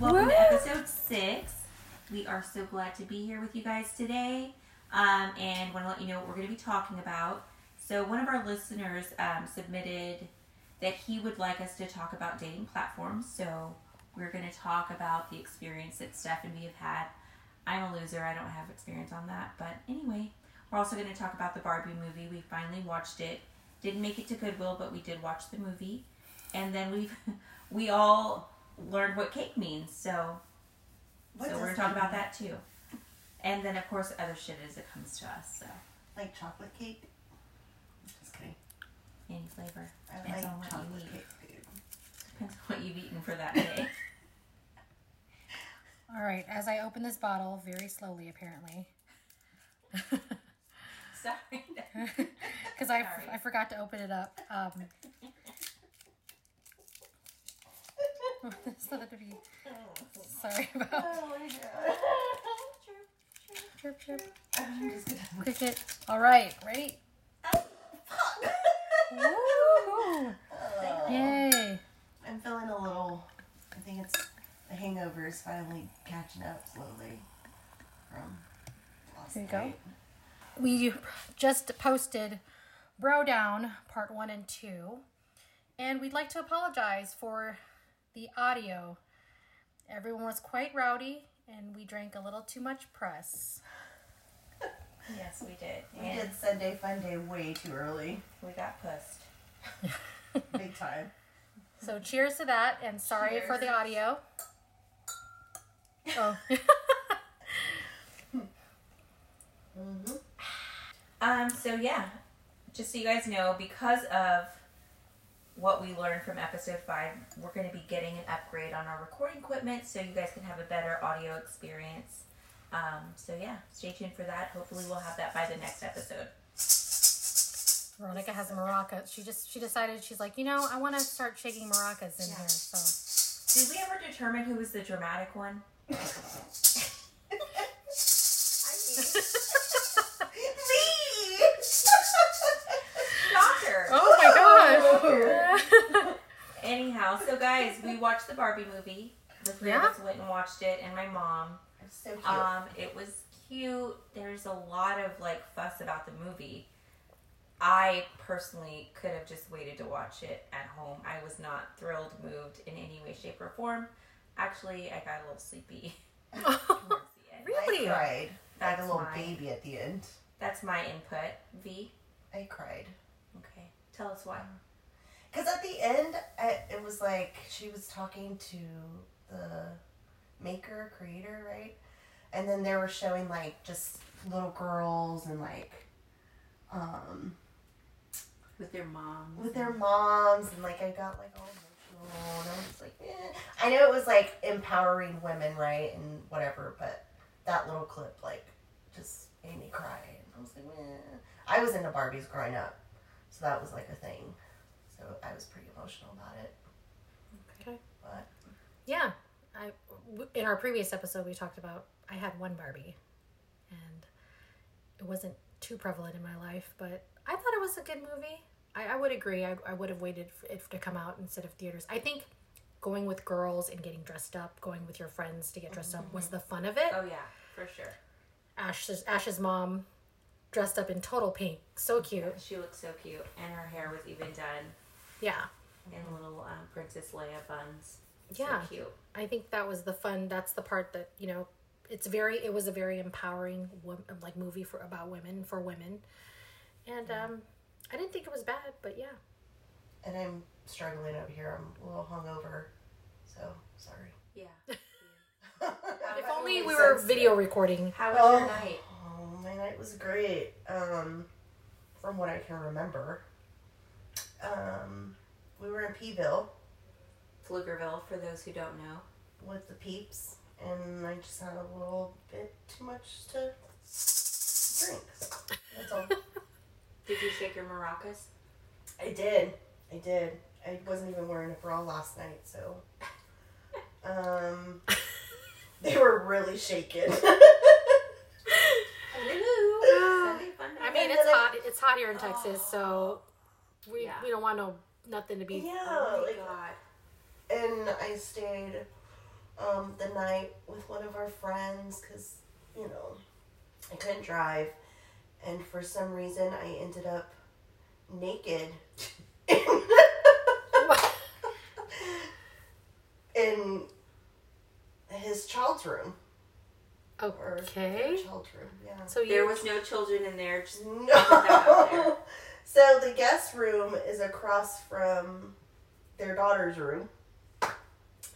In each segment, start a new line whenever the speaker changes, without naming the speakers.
Welcome to episode six. We are so glad to be here with you guys today, um, and want to let you know what we're going to be talking about. So, one of our listeners um, submitted that he would like us to talk about dating platforms. So, we're going to talk about the experience that Steph and me have had. I'm a loser; I don't have experience on that, but anyway, we're also going to talk about the Barbie movie. We finally watched it. Didn't make it to Goodwill, but we did watch the movie, and then we've, we all learned what cake means. So
What
so we're gonna talk about
mean?
that too. And then of course other shit as it comes to us. So
Like chocolate cake? Just kidding.
any flavor
I
depends
like
on what
chocolate
you eat.
cake.
Depends on what you've eaten for that day.
All right, as I open this bottle very slowly, apparently,
Sorry.
because I, I forgot to open it up. Um, something to be sorry about.
Oh.
Chirp, chirp.
Gonna.
Cricket. All right? Woo! Yay!
I'm feeling a little. I think it's the hangover is finally catching up slowly from last
There you go. We just posted Bro Down Part 1 and 2, and we'd like to apologize for the audio. Everyone was quite rowdy, and we drank a little too much press.
yes, we did.
We
And
did Sunday Fun Day way too early.
we got pussed.
Big time.
So cheers to that, and sorry for the audio. Oh,
Mm-hmm.
Um, so yeah, just so you guys know, because of what we learned from episode five, we're going to be getting an upgrade on our recording equipment so you guys can have a better audio experience. Um, so yeah, stay tuned for that. Hopefully, we'll have that by the next episode.
Veronica has maracas. She just she decided she's like, you know, I want to start shaking maracas in
Yeah.
here. So
Did we ever determine who was the dramatic one?
Me!
Shocker!
Oh my gosh.
Anyhow, so guys, we watched the Barbie movie. The three
Yeah?
of us went and watched it, and my mom.
so cute.
Um, it was cute. There's a lot of like fuss about the movie. I personally could have just waited to watch it at home. I was not thrilled, moved in any way, shape, or form. Actually, I got a little sleepy towards the end.
Really?
I cried. Like a little
mine.
baby at the end.
That's my input. V.
I cried.
Okay, tell us why.
Because at the end, I, it was like she was talking to the maker, creator, right? And then they were showing like just little girls and like, um,
With their moms,
with their moms and like I got like all emotional and I was like, eh. I know it was like empowering women, right, and whatever, but that little clip like just made me cry. And I was like, eh. I was into Barbies growing up, so that was like a thing. So I was pretty emotional about it.
Okay.
But
Yeah, I w- in our previous episode we talked about I had one Barbie, and it wasn't too prevalent in my life, but I thought it was a good movie. I, I would agree. I, I would have waited for it to come out instead of theaters. I think going with girls and getting dressed up, going with your friends to get dressed up was mm-hmm. the fun of it.
Oh yeah, for sure.
Ash's Ash's mom dressed up in total pink, so cute.
She looked so cute, and her hair was even done
Yeah,
And little um, Princess Leia buns.
Yeah.
so cute.
I think that was the fun. That's the part that you know. It's very. It was a very empowering, like movie for about women for women, and um, I didn't think it was bad. But yeah,
and I'm struggling over here. I'm a little hungover, so sorry.
Yeah.
if only we were video recording.
How was
Oh,
your night?
oh, my night was great. Um, from what I can remember, um, we were in Peeville
Pflugerville, for those who don't know.
with the peeps, and I just had a little bit too much to drink. That's all.
Did you shake your maracas?
I did. I did. I wasn't even wearing a bra last night, so. Um, they were really shaken.
Hello. Sunday fun
I mean, it's hot. It's hot here in Texas, so we
Yeah.
we don't want no nothing to be.
yeah,
Oh my
like
god.
and I stayed um, the night with one of our friends because, you know, I couldn't drive. And for some reason, I ended up naked in his child's room. Or
Okay.
their child's room, yeah.
So
There was no children in there. Just put that out there.
No. So the guest room is across from their daughter's room.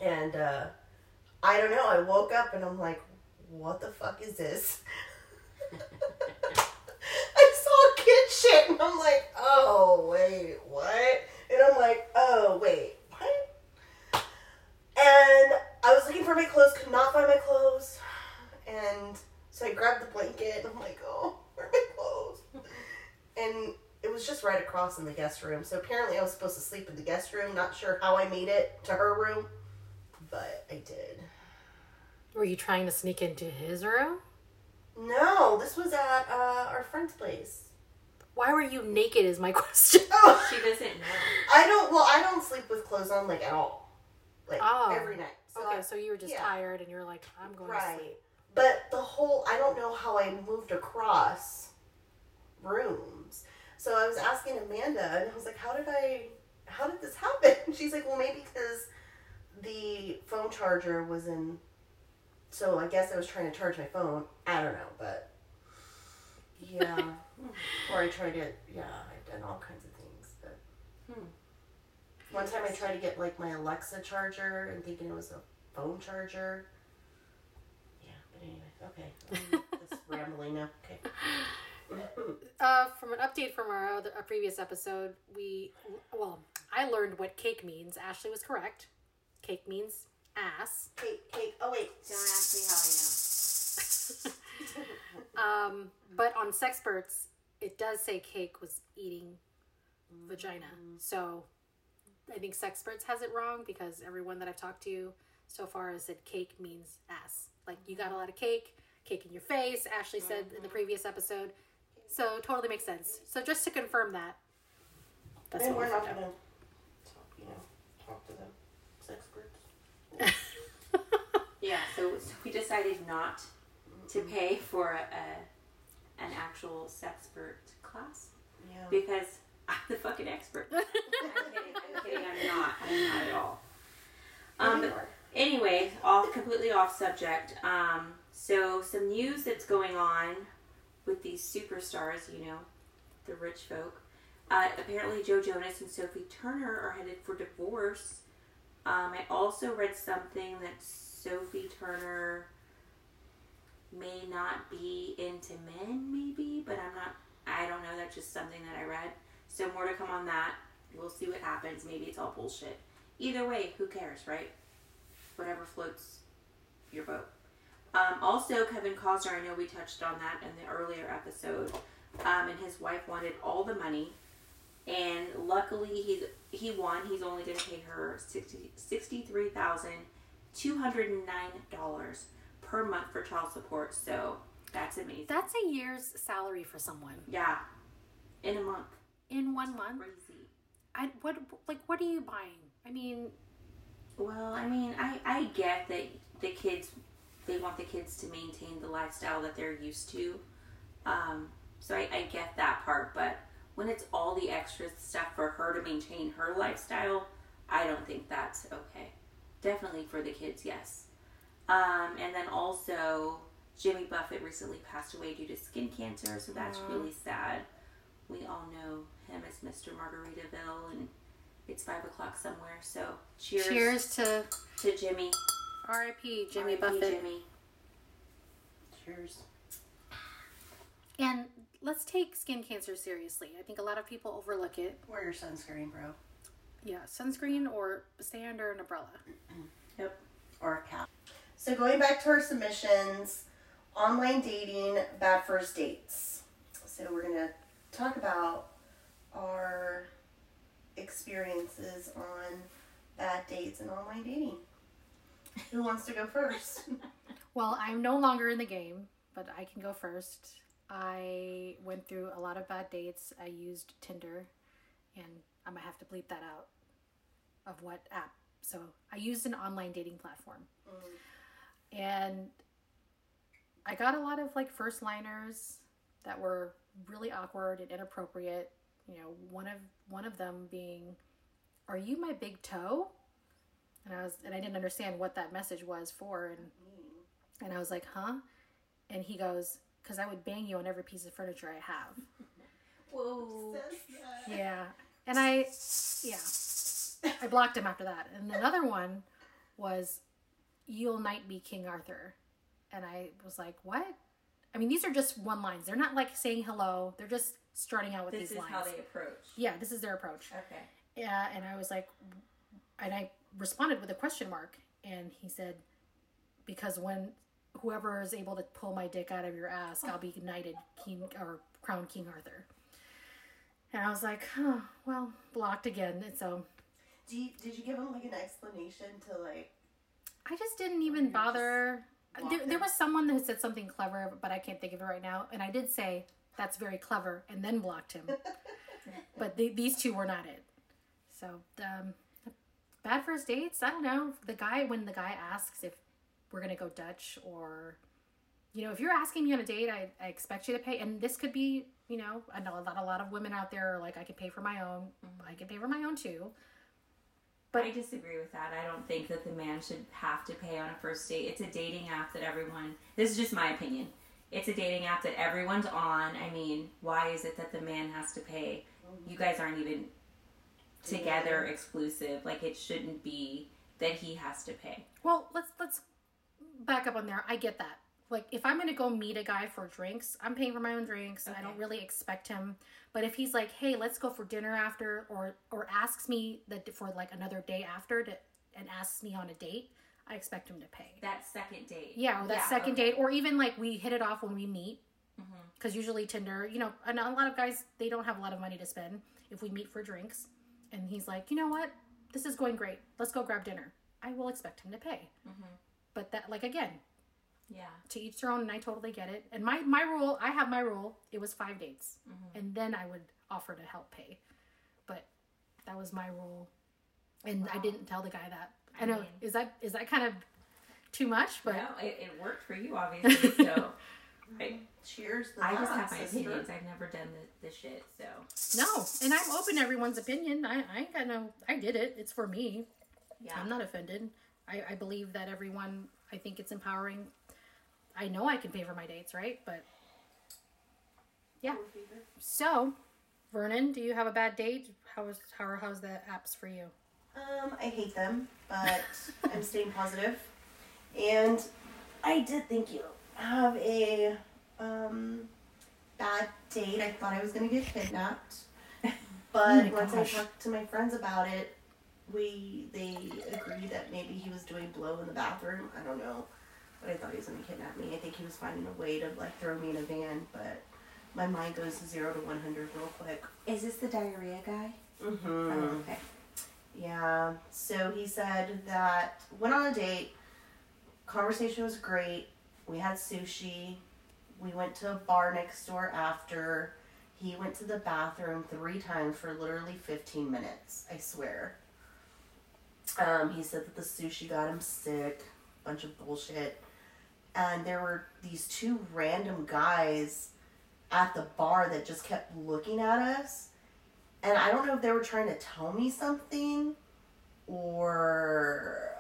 And uh, I don't know, I woke up and I'm like, what the fuck is this? I saw kid shit and I'm like, oh, wait, what? And I'm like, oh, wait, what? And I was looking for my clothes, could not find my clothes. And so I grabbed the blanket and I'm like, oh, where are my clothes? And it was just right across in the guest room. So apparently I was supposed to sleep in the guest room. Not sure how I made it to her room, but I did.
were you trying to sneak into his room?
No, this was at uh, our friend's place.
Why were you naked? Is my question.
Oh,
She doesn't know.
I don't. Well, I don't sleep with clothes on like at all, like
Oh.
every night. So
okay,
I-
so you were just
yeah.
tired, and you're like, I'm going to sleep.
But the whole, I don't know how I moved across rooms. So I was asking Amanda, and I was like, "How did I? How did this happen?" She's like, "Well, maybe because the phone charger was in." So I guess I was trying to charge my phone. I don't know, but yeah. or I tried to. Yeah, I've done all kinds of things, but.
Hmm.
One time I tried to get like my Alexa charger and thinking it was a phone charger. Yeah, but anyway, okay. I'm just rambling now. Okay.
Uh, from an update from our other our previous episode, we well, I learned what cake means. Ashley was correct. Cake means ass.
Cake, cake. Oh wait.
Don't ask me how I know.
Um, but on Sexperts, it does say cake was eating vagina. So I think Sexperts has it wrong because everyone that I've talked to so far has said cake means ass. Like you got a lot of cake, cake in your face. Ashley said in the previous episode. So totally makes sense. So just to confirm that. That's
and
what
we're
we
not gonna, talk, you know, talk to the experts.
Yeah, so, so we decided not to pay for a, a an actual sexpert class
Yeah.
because I'm the fucking expert. I'm kidding. I'm kidding. I'm not. I'm not at all. Um,
You
but
are.
anyway, off completely off subject. Um, so some news that's going on with these superstars, you know, the rich folk. Uh, apparently, Joe Jonas and Sophie Turner are headed for divorce. Um, I also read something that Sophie Turner may not be into men, maybe, but I'm not. I don't know. That's just something that I read. So more to come on that. We'll see what happens. Maybe it's all bullshit. Either way, who cares, right? Whatever floats your boat. Um, also, Kevin Costner, I know we touched on that in the earlier episode, um, and his wife wanted all the money, and luckily he's he won. He's only going to pay her sixty sixty three thousand two hundred and nine dollars per month for child support. So that's amazing.
That's a year's salary for someone
yeah, in a month.
in one month.
Crazy.
I what like what are you buying? I mean,
Well, I mean, I, I get that the kids, they want the kids to maintain the lifestyle that they're used to. Um, so I, I get that part, but when it's all the extra stuff for her to maintain her lifestyle, I don't think that's okay. Definitely for the kids, yes. Um, and then also, Jimmy Buffett recently passed away due to skin cancer, so that's really sad. We all know him as Mr. Margaritaville, and it's five o'clock somewhere. So cheers,
cheers to
to Jimmy,
R.I.P. Jimmy
R.I.P.
Buffett.
Jimmy.
Cheers.
And let's take skin cancer seriously. I think a lot of people overlook it.
Wear your sunscreen, bro.
Yeah, sunscreen or stay under an umbrella.
Yep.
Or a cap. So going back to our submissions, online dating, bad first dates. So we're gonna talk about our experiences on bad dates and online dating. Who wants to go first?
Well, I'm no longer in the game, but I can go first. I went through a lot of bad dates. I used Tinder, and I might have to bleep that out of what app So I used an online dating platform. Mm. And I got a lot of like first liners that were really awkward and inappropriate. You know, one of one of them being, "Are you my big toe?" And I was and I didn't understand what that message was for and and I was like, "Huh?" And he goes, "Cuz I would bang you on every piece of furniture I have."
Whoa.
Yeah. And I, yeah, I blocked him after that. And another one was, "You'll knight me, King Arthur," and I was like, "What?" I mean, these are just one lines. They're not like saying hello. They're just starting out with
This
these
is
lines.
how they approach.
Yeah, this is their approach.
Okay.
Yeah, and I was like, and I responded with a question mark, and he said, because when whoever is able to pull my dick out of your ass, I'll be knighted king or crowned King Arthur. And I was like, oh, well, blocked again. And so
Do you, did you give him like an explanation to like?
I just didn't even bother. There, there was someone that said something clever, but I can't think of it right now. And I did say that's very clever, and then blocked him. but the, these two were not it. So um, bad first dates. I don't know. The guy when the guy asks if we're gonna go Dutch or, you know, if you're asking me on a date, I, I expect you to pay. And this could be, you know, I know a lot a lot of women out there are like I can pay for my own. I can pay for my own too.
But I disagree with that. I don't think that the man should have to pay on a first date. It's a dating app that everyone. This is just my opinion. It's a dating app that everyone's on. I mean, why is it that the man has to pay? You guys aren't even together exclusive. Like it shouldn't be that he has to pay.
Well, let's let's back up on there. I get that. Like if I'm gonna go meet a guy for drinks, I'm paying for my own drinks. I don't really expect him. But if he's like, "Hey, let's go for dinner after," or or asks me that for like another day after to, and asks me on a date, I expect him to pay.
That second date.
Yeah, or that second
okay.
date, or even like we hit it off when we meet. Mm-hmm. Because usually Tinder, you know, and a lot of guys they don't have a lot of money to spend if we meet for drinks, and he's like, you know what, this is going great. Let's go grab dinner. I will expect him to pay. Mm-hmm. But that, like again,
Yeah.
to each their own, and I totally get it. And my my rule, I have my rule. It was five dates, mm-hmm. and then I would offer to help pay. But that was my rule, and I didn't tell the guy that. I,
I
know
mean-
is that is that kind of too much? But
no, it, it worked for you, obviously. So I,
Cheers. To
I just have my
sister.
opinions. I've never done the, the shit. So
no, and I'm open to everyone's opinion. I I ain't got no. I did it. It's for me.
yeah.
I'm not offended. I, I believe that everyone, I think it's empowering. I know I can pay for my dates, right? But yeah. So, Vernon, do you have a bad date? How is how are how's the apps for you?
Um, I hate them, but I'm staying positive. And I did think you have a um, bad date. I thought I was gonna get kidnapped,
Oh
but
my
once
gosh.
I talked to my friends about it, we they agreed that maybe he was doing blow in the bathroom. I don't know, but I thought he was gonna kidnap me. I think he was finding a way to like throw me in a van, but my mind goes to zero to one hundred real quick.
Is this the diarrhea guy?
Mm-hmm.
Oh, okay.
Yeah. So he said that went on a date. Conversation was great. We had sushi. We went to a bar next door after. He went to the bathroom three times for literally 15 minutes. I swear. Um, he said that the sushi got him sick. Bunch of bullshit. And there were these two random guys at the bar that just kept looking at us. And I don't know if they were trying to tell me something or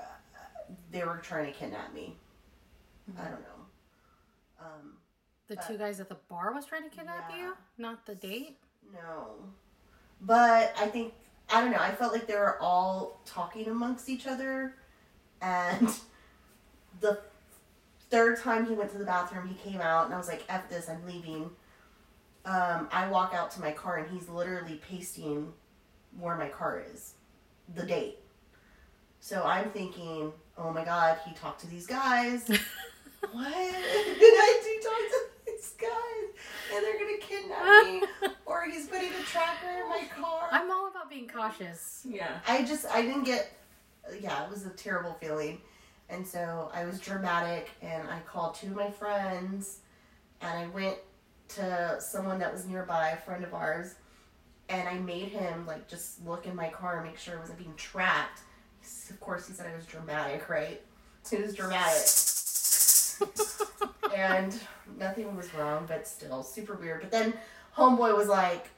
they were trying to kidnap me. I don't know. Um,
The
But-
two guys at the bar was trying to kidnap
Yeah.
you, not the date.
no. But I think, I don't know, I felt like they were all talking amongst each other. And the third time he went to the bathroom, he came out and I was like, F this, I'm leaving. Um, I walk out to my car and he's literally pasting where my car is, the date. So I'm thinking, oh my god, he talked to these guys. what did I do? Talk to these guys, and they're gonna kidnap me, or he's putting a tracker in my car.
I'm all about being cautious.
Yeah.
I just I didn't get yeah, it was a terrible feeling. And so I was dramatic and I called two of my friends and I went to someone that was nearby, a friend of ours, and I made him like just look in my car and make sure I wasn't being tracked. Of course, he said I was dramatic, right? It was dramatic. And nothing was wrong, but still super weird. But then homeboy was like,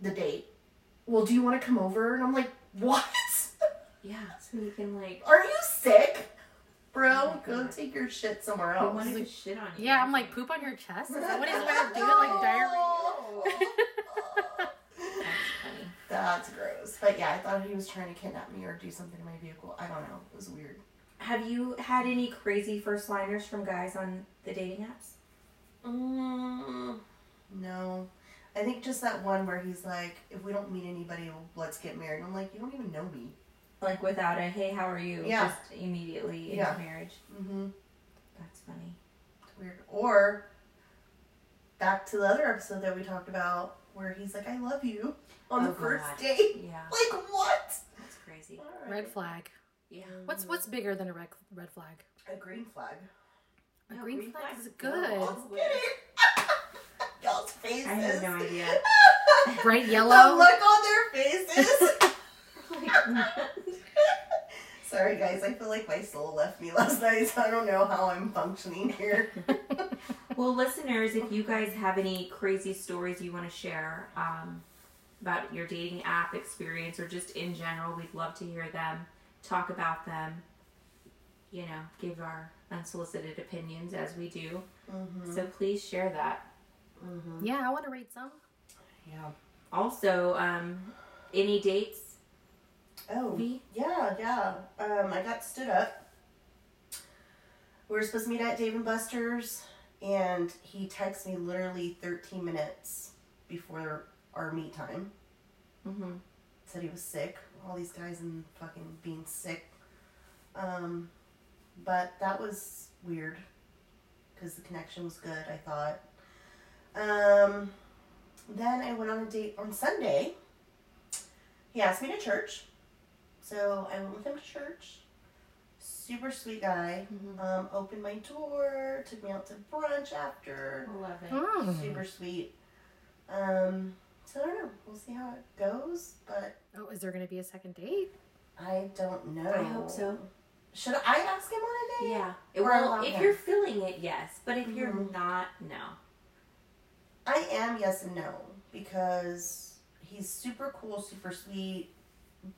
the date. Well, do you want to come over? And I'm like, what?
Yeah, so you can like.
Are you sick? Bro,
Oh
go take your shit somewhere
I
else.
wanted to shit on you.
Yeah, I'm like poop on your chest. Is that what he's gonna do? Like diarrhea?
That's funny.
That's gross. But yeah, I thought he was trying to kidnap me or do something to my vehicle. I don't know. It was weird.
Have you had any crazy first liners from guys on the dating apps?
Mm, no. I think just that one where he's like, if we don't meet anybody, let's get married. I'm like, you don't even know me.
Like without a hey, how are you?
Yeah.
Just immediately into
Yeah.
marriage.
Mm-hmm.
That's funny.
It's weird. Or back to the other episode that we talked about where he's like, I love you on
Oh,
the first date.
Yeah,
Like, what?
that's crazy.
Red flag.
Yeah.
What's what's bigger than a red red flag?
A green flag.
A
No,
green,
green
flag
flag's
is
good.
good.
Just kidding. Y'all's faces.
I have no idea.
Bright yellow.
The
yellow.
look on their faces. Sorry, guys. I feel like my soul left me last night, so I don't know how I'm functioning here.
well, listeners, if you guys have any crazy stories you want to share um, about your dating app experience or just in general, we'd love to hear them, talk about them, you know, give our unsolicited opinions as we do.
Mm-hmm.
So please share that.
Mm-hmm.
Yeah, I want to read some.
Yeah.
Also, um, any dates?
Oh,
V?
yeah, yeah. Um, I got stood up. We were supposed to meet at Dave and Buster's, and he texted me literally 13 minutes before our meet time.
Mm-hmm.
Said he was sick. All these guys and fucking being sick. Um, but that was weird because the connection was good. I thought. Um, then I went on a date on Sunday. He asked me to church, so I went with him to church. Super sweet guy.
Mm-hmm.
Um, opened my door, took me out to brunch after.
Love it.
Mm.
Super sweet. Um, so I don't know. We'll see how it goes, but
Oh, is there going to be a second date?
I don't know.
I hope so.
Should I ask him on a date?
Yeah.
Or
well, if
him.
you're feeling it, yes. But if you're
Mhm.
not, no.
I am yes and no because he's super cool, super sweet,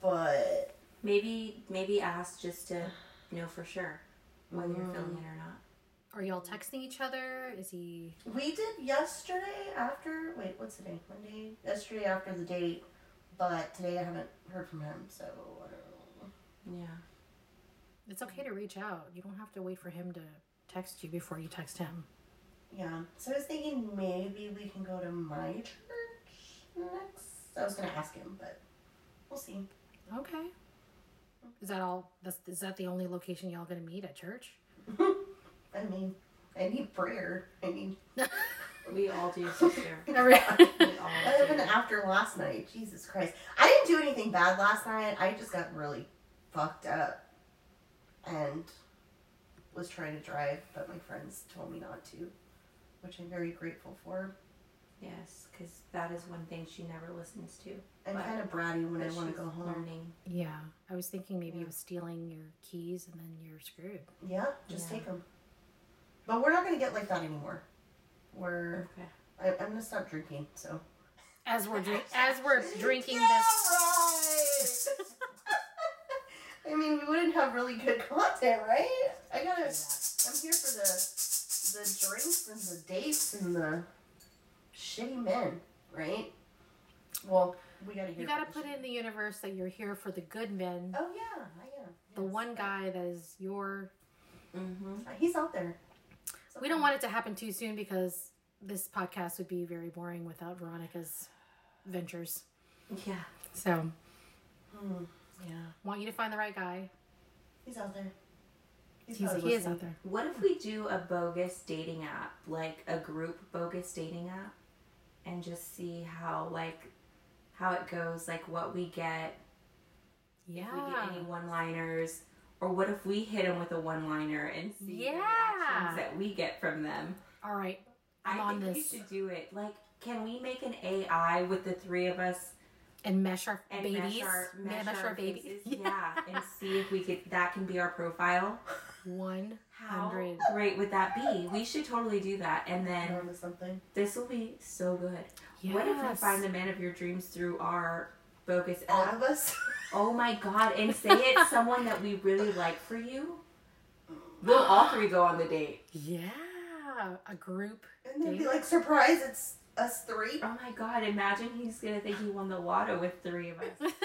but
Maybe maybe ask just to know for sure whether you're
Mm.
feeling it or not.
Are y'all texting each other? Is he?
we did yesterday after. Wait, what's today? Monday. Yesterday after the date, but today I haven't heard from him, so I don't know.
Yeah.
It's okay to reach out. You don't have to wait for him to text you before you text him.
Yeah. So I was thinking maybe we can go to my church next. I was gonna ask him, but we'll see.
Okay. Is that all? That's, is that the only location y'all gonna meet at church?
I mean, I need prayer. I mean,
We all do, sister. We all
other than
do.
after last night, Jesus Christ, I didn't do anything bad last night. I just got really fucked up and was trying to drive, but my friends told me not to, which I'm very grateful for.
Yes, because that is one thing she never listens to.
I'm
But-
kind of bratty when I want to go home.
Learning.
yeah, I was thinking maybe
Yeah.
he was stealing your keys and then you're screwed.
Yeah, just
Yeah.
take them. But we're not gonna get like that anymore. We're
Okay.
I, I'm gonna stop drinking. So
As we're drink, as we're drinking
Yeah,
this.
right. I mean, we wouldn't have really good content, right? I gotta. I'm here for the the drinks and the dates and the shitty men, right? Well, we gotta hear.
You gotta put in the universe that you're here for the good men.
Oh yeah, I am.
The one guy that is your.
Mm-hmm.
He's out there.
We don't want it to happen too soon because this podcast would be very boring without Veronica's ventures.
Yeah.
So,
Hmm, yeah,
want you to find the right guy.
he's out there.
He's,
probably
he is out there.
What if we do a bogus dating app, like a group bogus dating app, and just see how like how it goes, like what we get,
Yeah.
if we get any one-liners, or what if we hit them with a one-liner and see the
Yeah.
reactions that we get from them?
All right. I'm
I
on
think
this.
we should do it. Like, can we make an AI with the three of us
and mesh our
and
babies,
mesh our, mesh
mesh
our,
our babies.
faces. Yeah. and see if we could. That can be our profile.
One
How
hundred.
great would that be? We should totally do that, and then
something.
this will be so good.
Yes.
What if we find the man of your dreams through our bogus
All
app?
of us.
Oh my god! And say it's someone that we really like for you. We'll all three go on the date.
Yeah, a group.
And they'd be like, surprise, it's us three.
Oh my god! Imagine he's gonna think he won the lotto with three of us.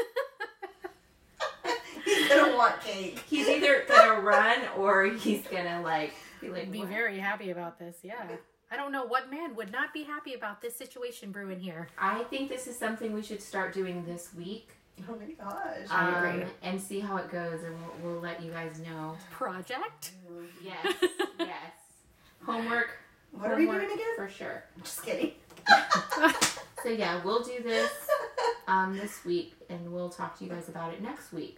He's gonna want cake.
He's either gonna run or he's gonna like be like.
be
"What?"
very happy about this. Yeah. I don't know what man would not be happy about this situation brewing here.
I think this is something we should start doing this week.
Oh my gosh.
I
um. And see how it goes, and we'll, we'll let you guys know.
Project?
Yes, yes. Homework.
What are we
homework
doing again?
For sure.
Just kidding.
So yeah, we'll do this um, this week, and we'll talk to you guys about it next week.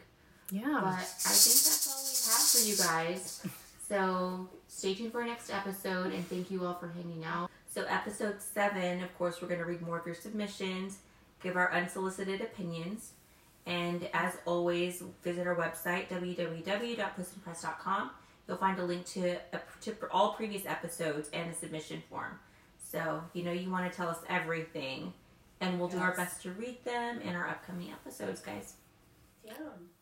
Yeah. But
Yeah.
I think that's all we have for you guys. So stay tuned for our next episode, and thank you all for hanging out. So episode seven, of course, we're going to read more of your submissions, give our unsolicited opinions, and as always, visit our website www.pussandpress.com. You'll find a link to, a, to all previous episodes and a submission form. So you know you want to tell us everything, and we'll do our best to read them in our upcoming episodes, guys.
Yeah.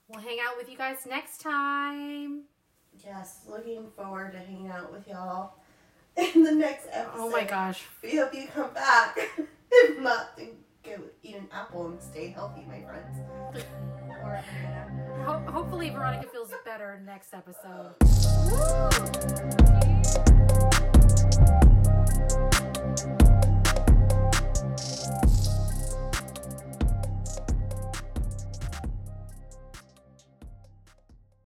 We'll hang out with you guys next time.
Yes, looking forward to hanging out with y'all in the next episode.
Oh my gosh.
We hope you come back. if not, then go eat an apple and stay healthy, my friends. Or,
Ho- hopefully, Veronica feels better next episode. Woo!